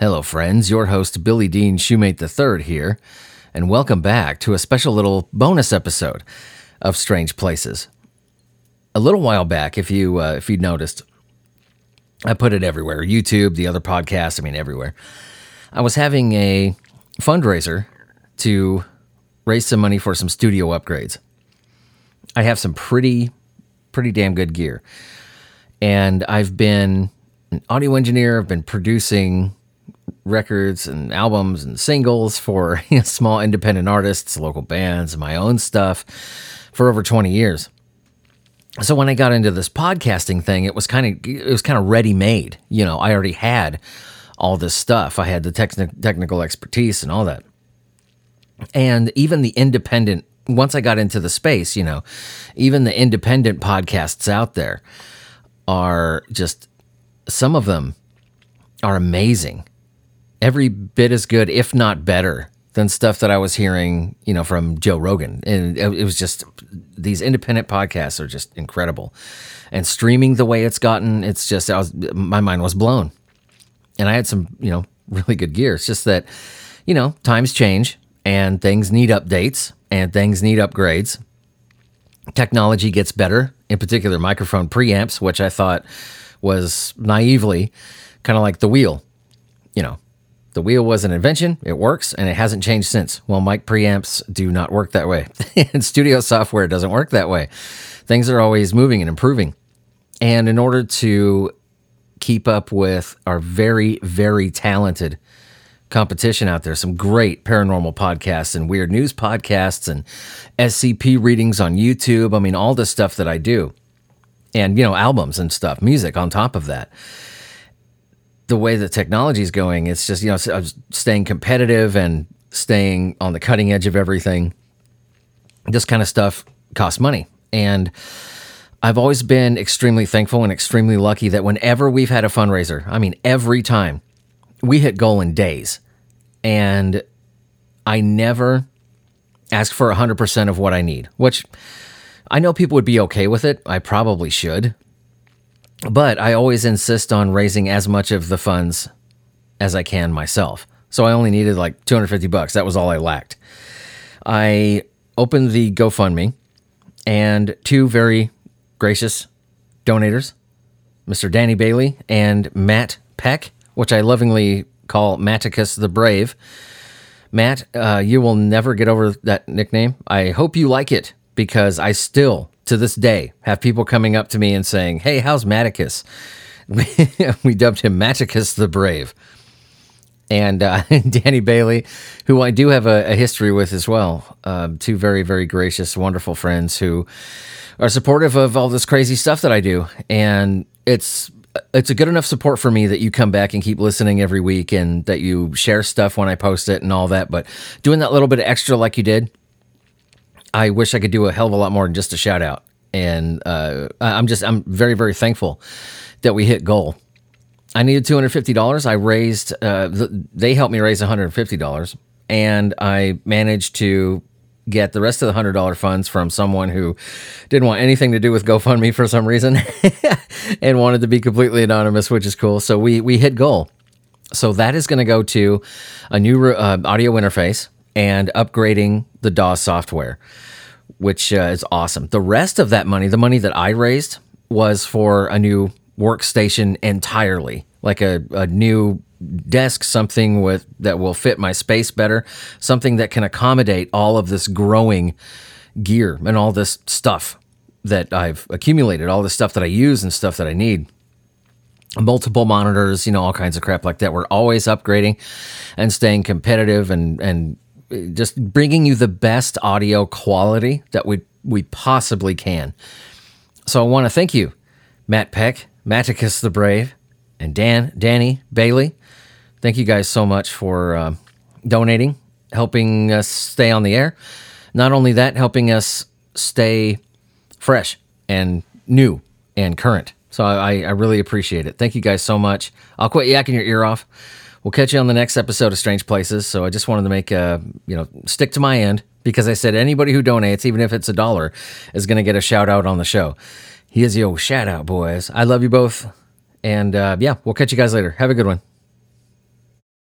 Hello, friends. Your host, Billy Dean Shoemate III here, and welcome back to a special little bonus episode of Strange Places. A little while back, if you uh, if you noticed, I put it everywhere: YouTube, the other podcasts. I mean, everywhere. I was having a fundraiser to raise some money for some studio upgrades. I have some pretty, pretty damn good gear, and I've been an audio engineer. I've been producing records and albums and singles for you know, small independent artists, local bands, my own stuff for over 20 years. So when I got into this podcasting thing, it was kind of it was kind of ready made. You know, I already had all this stuff. I had the techni- technical expertise and all that. And even the independent once I got into the space, you know, even the independent podcasts out there are just some of them are amazing every bit as good, if not better, than stuff that I was hearing, you know, from Joe Rogan. And it was just these independent podcasts are just incredible. And streaming the way it's gotten, it's just I was my mind was blown. And I had some, you know, really good gear. It's just that, you know, times change and things need updates and things need upgrades. Technology gets better, in particular microphone preamps, which I thought was naively kind of like the wheel. You know, the wheel was an invention, it works, and it hasn't changed since. Well, mic preamps do not work that way. and studio software doesn't work that way. Things are always moving and improving. And in order to keep up with our very, very talented competition out there, some great paranormal podcasts and weird news podcasts and SCP readings on YouTube. I mean, all the stuff that I do. And, you know, albums and stuff, music on top of that the way the technology is going, it's just you know uh, staying competitive and staying on the cutting edge of everything. This kind of stuff costs money, and I've always been extremely thankful and extremely lucky that whenever we've had a fundraiser, I mean every time, we hit goal in days, and I never ask for 100% of what I need, which I know people would be okay with it. I probably should, but I always insist on raising as much of the funds as I can myself. So I only needed like 250 bucks. That was all I lacked. I opened the GoFundMe and two very gracious donators, Mr. Danny Bailey and Matt Peck, which I lovingly call Matticus the Brave. Matt, uh, you will never get over that nickname. I hope you like it because I still to this day have people coming up to me and saying, Hey, how's Matticus? we dubbed him Matticus the Brave. And uh, Danny Bailey, who I do have a, a history with as well. Uh, two very, very gracious, wonderful friends who are supportive of all this crazy stuff that I do. And it's it's a good enough support for me that you come back and keep listening every week and that you share stuff when I post it and all that. But doing that little bit extra like you did, I wish I could do a hell of a lot more than just a shout out. And uh, I'm just, I'm very, very thankful that we hit goal. I needed $250. I raised, uh, they helped me raise $150. And I managed to get the rest of the $100 funds from someone who didn't want anything to do with GoFundMe for some reason and wanted to be completely anonymous, which is cool. So we, we hit goal. So that is going to go to a new uh, audio interface and upgrading the DAW software, which uh, is awesome. The rest of that money, the money that I raised, was for a new workstation entirely, like a, a new desk, something with that will fit my space better, something that can accommodate all of this growing gear and all this stuff that I've accumulated, all the stuff that I use and stuff that I need multiple monitors, you know, all kinds of crap like that. We're always upgrading and staying competitive and and just bringing you the best audio quality that we we possibly can. So I want to thank you, Matt Peck, Matticus the Brave, and Dan Danny Bailey. Thank you guys so much for uh, donating, helping us stay on the air. Not only that, helping us stay fresh and new and current. So I, I really appreciate it. Thank you guys so much. I'll quit yakking your ear off. We'll catch you on the next episode of Strange Places. So I just wanted to make a, you know, stick to my end because I said anybody who donates, even if it's a dollar, is going to get a shout out on the show. He is your shout out, boys. I love you both. And uh, yeah, we'll catch you guys later. Have a good one.